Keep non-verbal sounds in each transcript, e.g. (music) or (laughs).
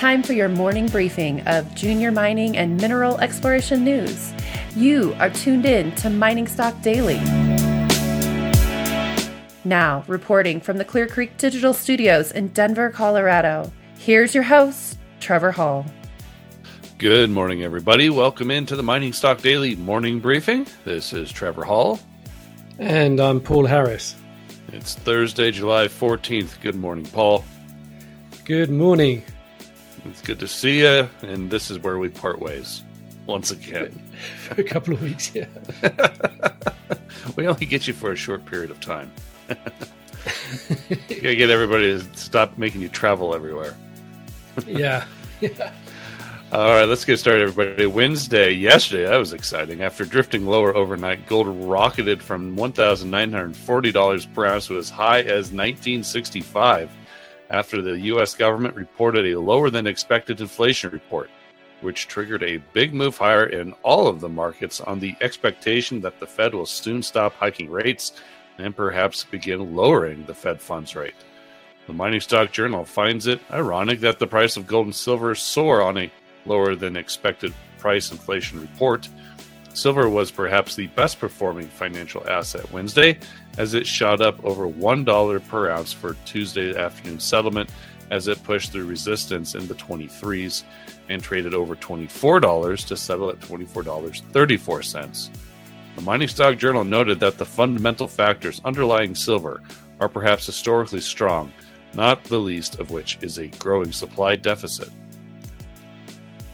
time for your morning briefing of junior mining and mineral exploration news. You are tuned in to Mining Stock Daily. Now, reporting from the Clear Creek Digital Studios in Denver, Colorado, here's your host, Trevor Hall. Good morning, everybody. Welcome into the Mining Stock Daily morning briefing. This is Trevor Hall. And I'm Paul Harris. It's Thursday, July 14th. Good morning, Paul. Good morning. It's good to see you, and this is where we part ways once again. For (laughs) a couple of weeks, yeah. (laughs) we only get you for a short period of time. you gotta get everybody to stop making you travel everywhere. yeah. (laughs) Yeah. All right, let's get started, everybody. Wednesday, yesterday, that was exciting. After drifting lower overnight, gold rocketed from $1,940 per ounce to as high as 1965 after the U.S. government reported a lower than expected inflation report, which triggered a big move higher in all of the markets on the expectation that the Fed will soon stop hiking rates and perhaps begin lowering the Fed funds rate. The Mining Stock Journal finds it ironic that the price of gold and silver soar on a lower than expected price inflation report. Silver was perhaps the best performing financial asset Wednesday, as it shot up over $1 per ounce for Tuesday afternoon settlement as it pushed through resistance in the 23s and traded over $24 to settle at $24.34. The Mining Stock Journal noted that the fundamental factors underlying silver are perhaps historically strong, not the least of which is a growing supply deficit.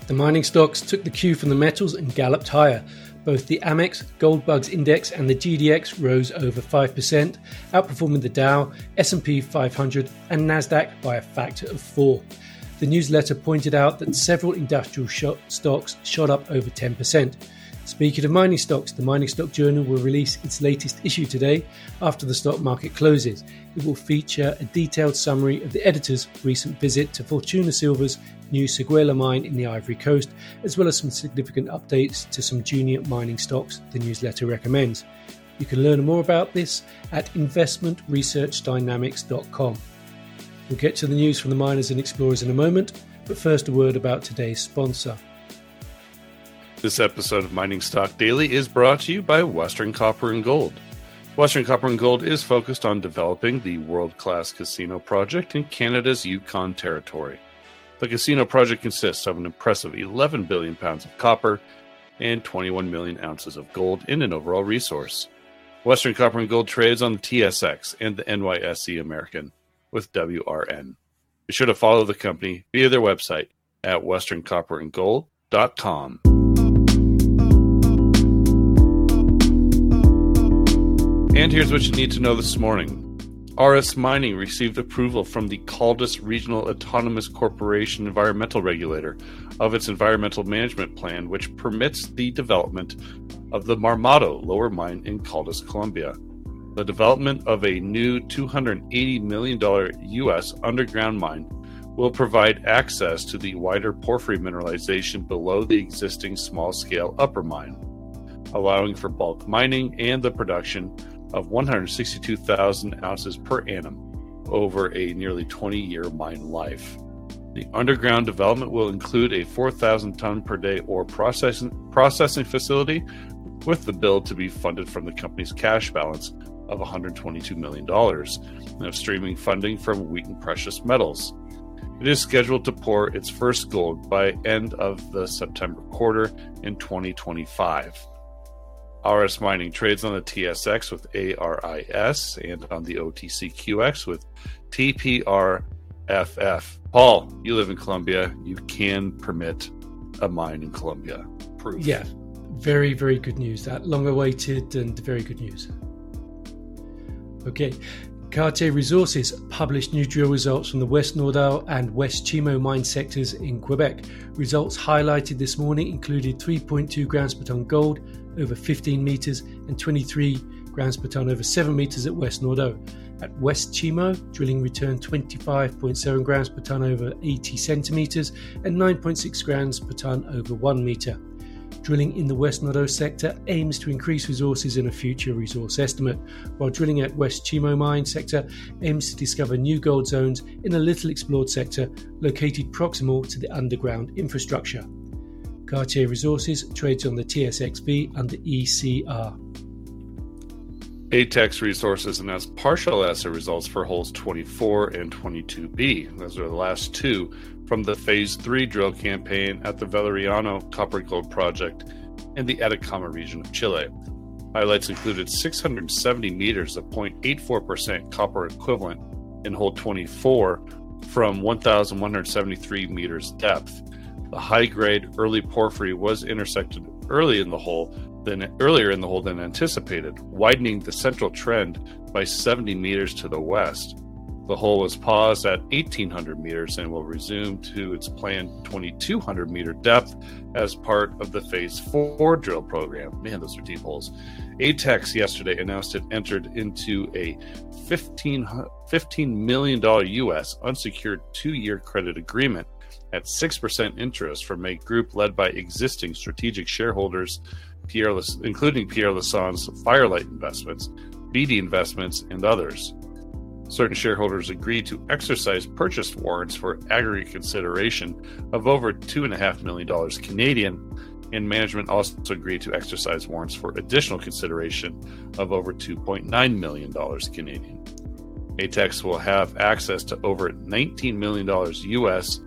The mining stocks took the cue from the metals and galloped higher. Both the Amex Gold Bugs Index and the GDX rose over 5%, outperforming the Dow, S&P 500 and Nasdaq by a factor of 4. The newsletter pointed out that several industrial stocks shot up over 10%. Speaking of mining stocks, the Mining Stock Journal will release its latest issue today after the stock market closes. It will feature a detailed summary of the editor's recent visit to Fortuna Silver's new Seguela mine in the Ivory Coast, as well as some significant updates to some junior mining stocks the newsletter recommends. You can learn more about this at investmentresearchdynamics.com. We'll get to the news from the miners and explorers in a moment, but first a word about today's sponsor. This episode of Mining Stock Daily is brought to you by Western Copper and Gold. Western Copper and Gold is focused on developing the world class casino project in Canada's Yukon Territory. The casino project consists of an impressive 11 billion pounds of copper and 21 million ounces of gold in an overall resource. Western Copper and Gold trades on the TSX and the NYSE American with WRN. Be sure to follow the company via their website at westerncopperandgold.com. And here's what you need to know this morning. Aris Mining received approval from the Caldas Regional Autonomous Corporation environmental regulator of its environmental management plan, which permits the development of the Marmato lower mine in Caldas, Colombia. The development of a new $280 million U.S. underground mine will provide access to the wider porphyry mineralization below the existing small scale upper mine, allowing for bulk mining and the production of 162,000 ounces per annum over a nearly 20 year mine life. The underground development will include a 4,000 ton per day ore processing, processing facility, with the build to be funded from the company's cash balance of $122 million and of streaming funding from Wheaton Precious Metals. It is scheduled to pour its first gold by end of the September quarter in 2025. Aris Mining trades on the TSX with ARIS and on the OTCQX with TPRFF. Paul, you live in Colombia. You can permit a mine in Colombia. Proof. Yeah, very, very good news. That long awaited and very good news. Okay, Cartier Resources published new drill results from the West Nordeau and West Chimo mine sectors in Quebec. Results highlighted this morning included 3.2 grams per ton gold over 15 metres and 23 grams per ton over 7 metres at West Nordeau. At West Chimo, drilling returned 25.7 grams per ton over 80 centimetres and 9.6 grams per ton over 1 metre. Drilling in the West Nordeau sector aims to increase resources in a future resource estimate, while drilling at West Chimo Mine sector aims to discover new gold zones in a little explored sector located proximal to the underground infrastructure. Cartier Resources trades on the TSXV under ECR. Atex Resources announced partial assay results for holes 24 and 22B. Those are the last two from the Phase 3 drill campaign at the Valeriano copper gold project in the Atacama region of Chile. Highlights included 670 meters of 0.84% copper equivalent in hole 24 from 1,173 meters depth. The high grade early porphyry was intersected early in the hole than earlier in the hole than anticipated, widening the central trend by 70 meters to the west. The hole was paused at 1800 meters and will resume to its planned 2200 meter depth as part of the Phase 4 drill program. Man, those are deep holes. Atex yesterday announced it entered into a 15, $15 million US unsecured two year credit agreement at 6% interest from a group led by existing strategic shareholders Pierre, including Pierre Lassonde's Firelight Investments, BD Investments, and others. Certain shareholders agreed to exercise purchase warrants for aggregate consideration of over $2.5 million Canadian, and management also agreed to exercise warrants for additional consideration of over $2.9 million Canadian. Atex will have access to over $19 million US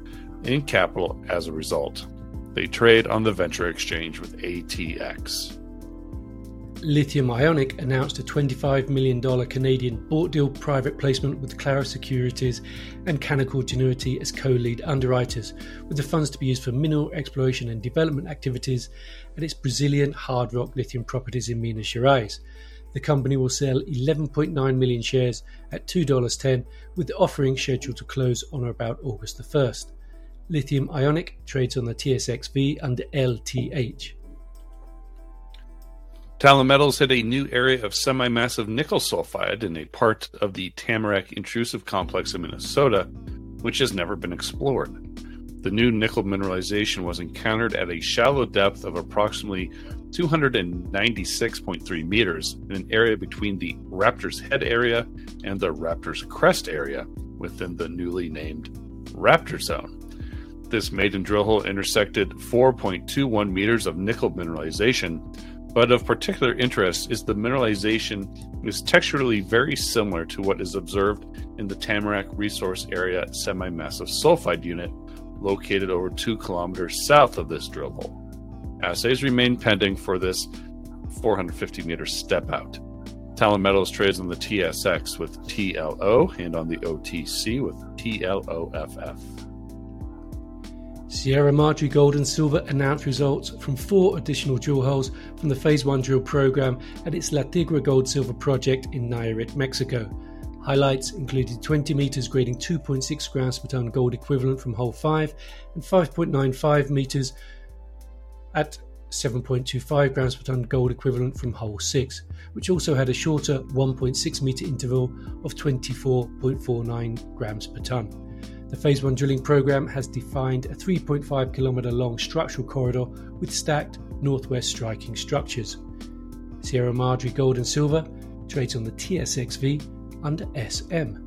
in capital as a result. They trade on the venture exchange with ATX. Lithium Ionic announced a $25 million Canadian bought deal private placement with Clarus Securities and Canaccord Genuity as co lead underwriters, with the funds to be used for mineral exploration and development activities at its Brazilian hard rock lithium properties in Minas Gerais. The company will sell 11.9 million shares at $2.10, with the offering scheduled to close on or about August the 1st. Lithium Ionic trades on the TSXV under LTH. Talon Metals hit a new area of semi-massive nickel sulfide in a part of the Tamarack intrusive complex in Minnesota, which has never been explored. The new nickel mineralization was encountered at a shallow depth of approximately 296.3 meters in an area between the Raptor's Head area and the Raptor's Crest area within the newly named Raptor Zone. This maiden drill hole intersected 4.21 meters of nickel mineralization, but of particular interest is the mineralization is texturally very similar to what is observed in the Tamarack Resource Area semi-massive sulfide unit located over 2 kilometers south of this drill hole. Assays remain pending for this 450 meter step out. Talon Metals trades on the TSX with TLO and on the OTC with TLOFF. Sierra Madre Gold and Silver announced results from four additional drill holes from the Phase 1 drill program at its La Tigra Gold Silver project in Nayarit, Mexico. Highlights included 20 metres grading 2.6 grams per tonne gold equivalent from hole 5 and 5.95 metres at 7.25 grams per tonne gold equivalent from hole 6, which also had a shorter 1.6 metre interval of 24.49 grams per tonne. The Phase 1 drilling program has defined a 3.5 kilometre long structural corridor with stacked northwest striking structures. Sierra Madre Gold and Silver trades on the TSXV under SM.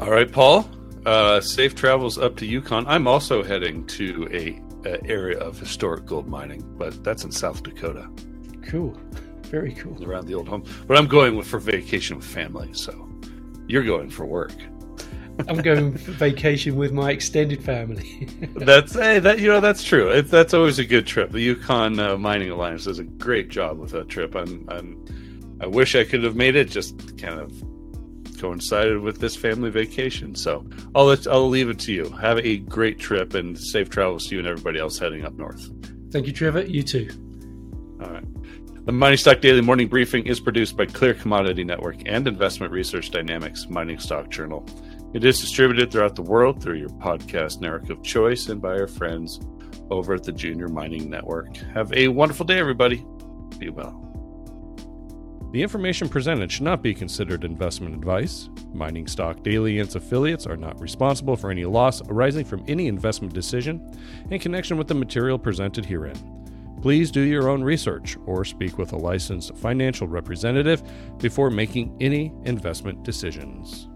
All right, Paul. Uh, safe travels up to Yukon. I'm also heading to a, a, area of historic gold mining, but that's in South Dakota. Cool, very cool. Around the old home, but I'm going for vacation with family. So you're going for work. I'm going vacation with my extended family. (laughs) that's hey, that you know that's true. It, that's always a good trip. The Yukon uh, Mining Alliance does a great job with that trip. I'm, I'm, I wish I could have made it. Just kind of coincided with this family vacation. So I'll let, I'll leave it to you. Have a great trip and safe travels to you and everybody else heading up north. Thank you, Trevor. You too. All right. The Mining Stock Daily Morning Briefing is produced by Clear Commodity Network and Investment Research Dynamics Mining Stock Journal. It is distributed throughout the world through your podcast network of choice and by our friends over at the Junior Mining Network. Have a wonderful day, everybody. Be well. The information presented should not be considered investment advice. Mining Stock Daily and its affiliates are not responsible for any loss arising from any investment decision in connection with the material presented herein. Please do your own research or speak with a licensed financial representative before making any investment decisions.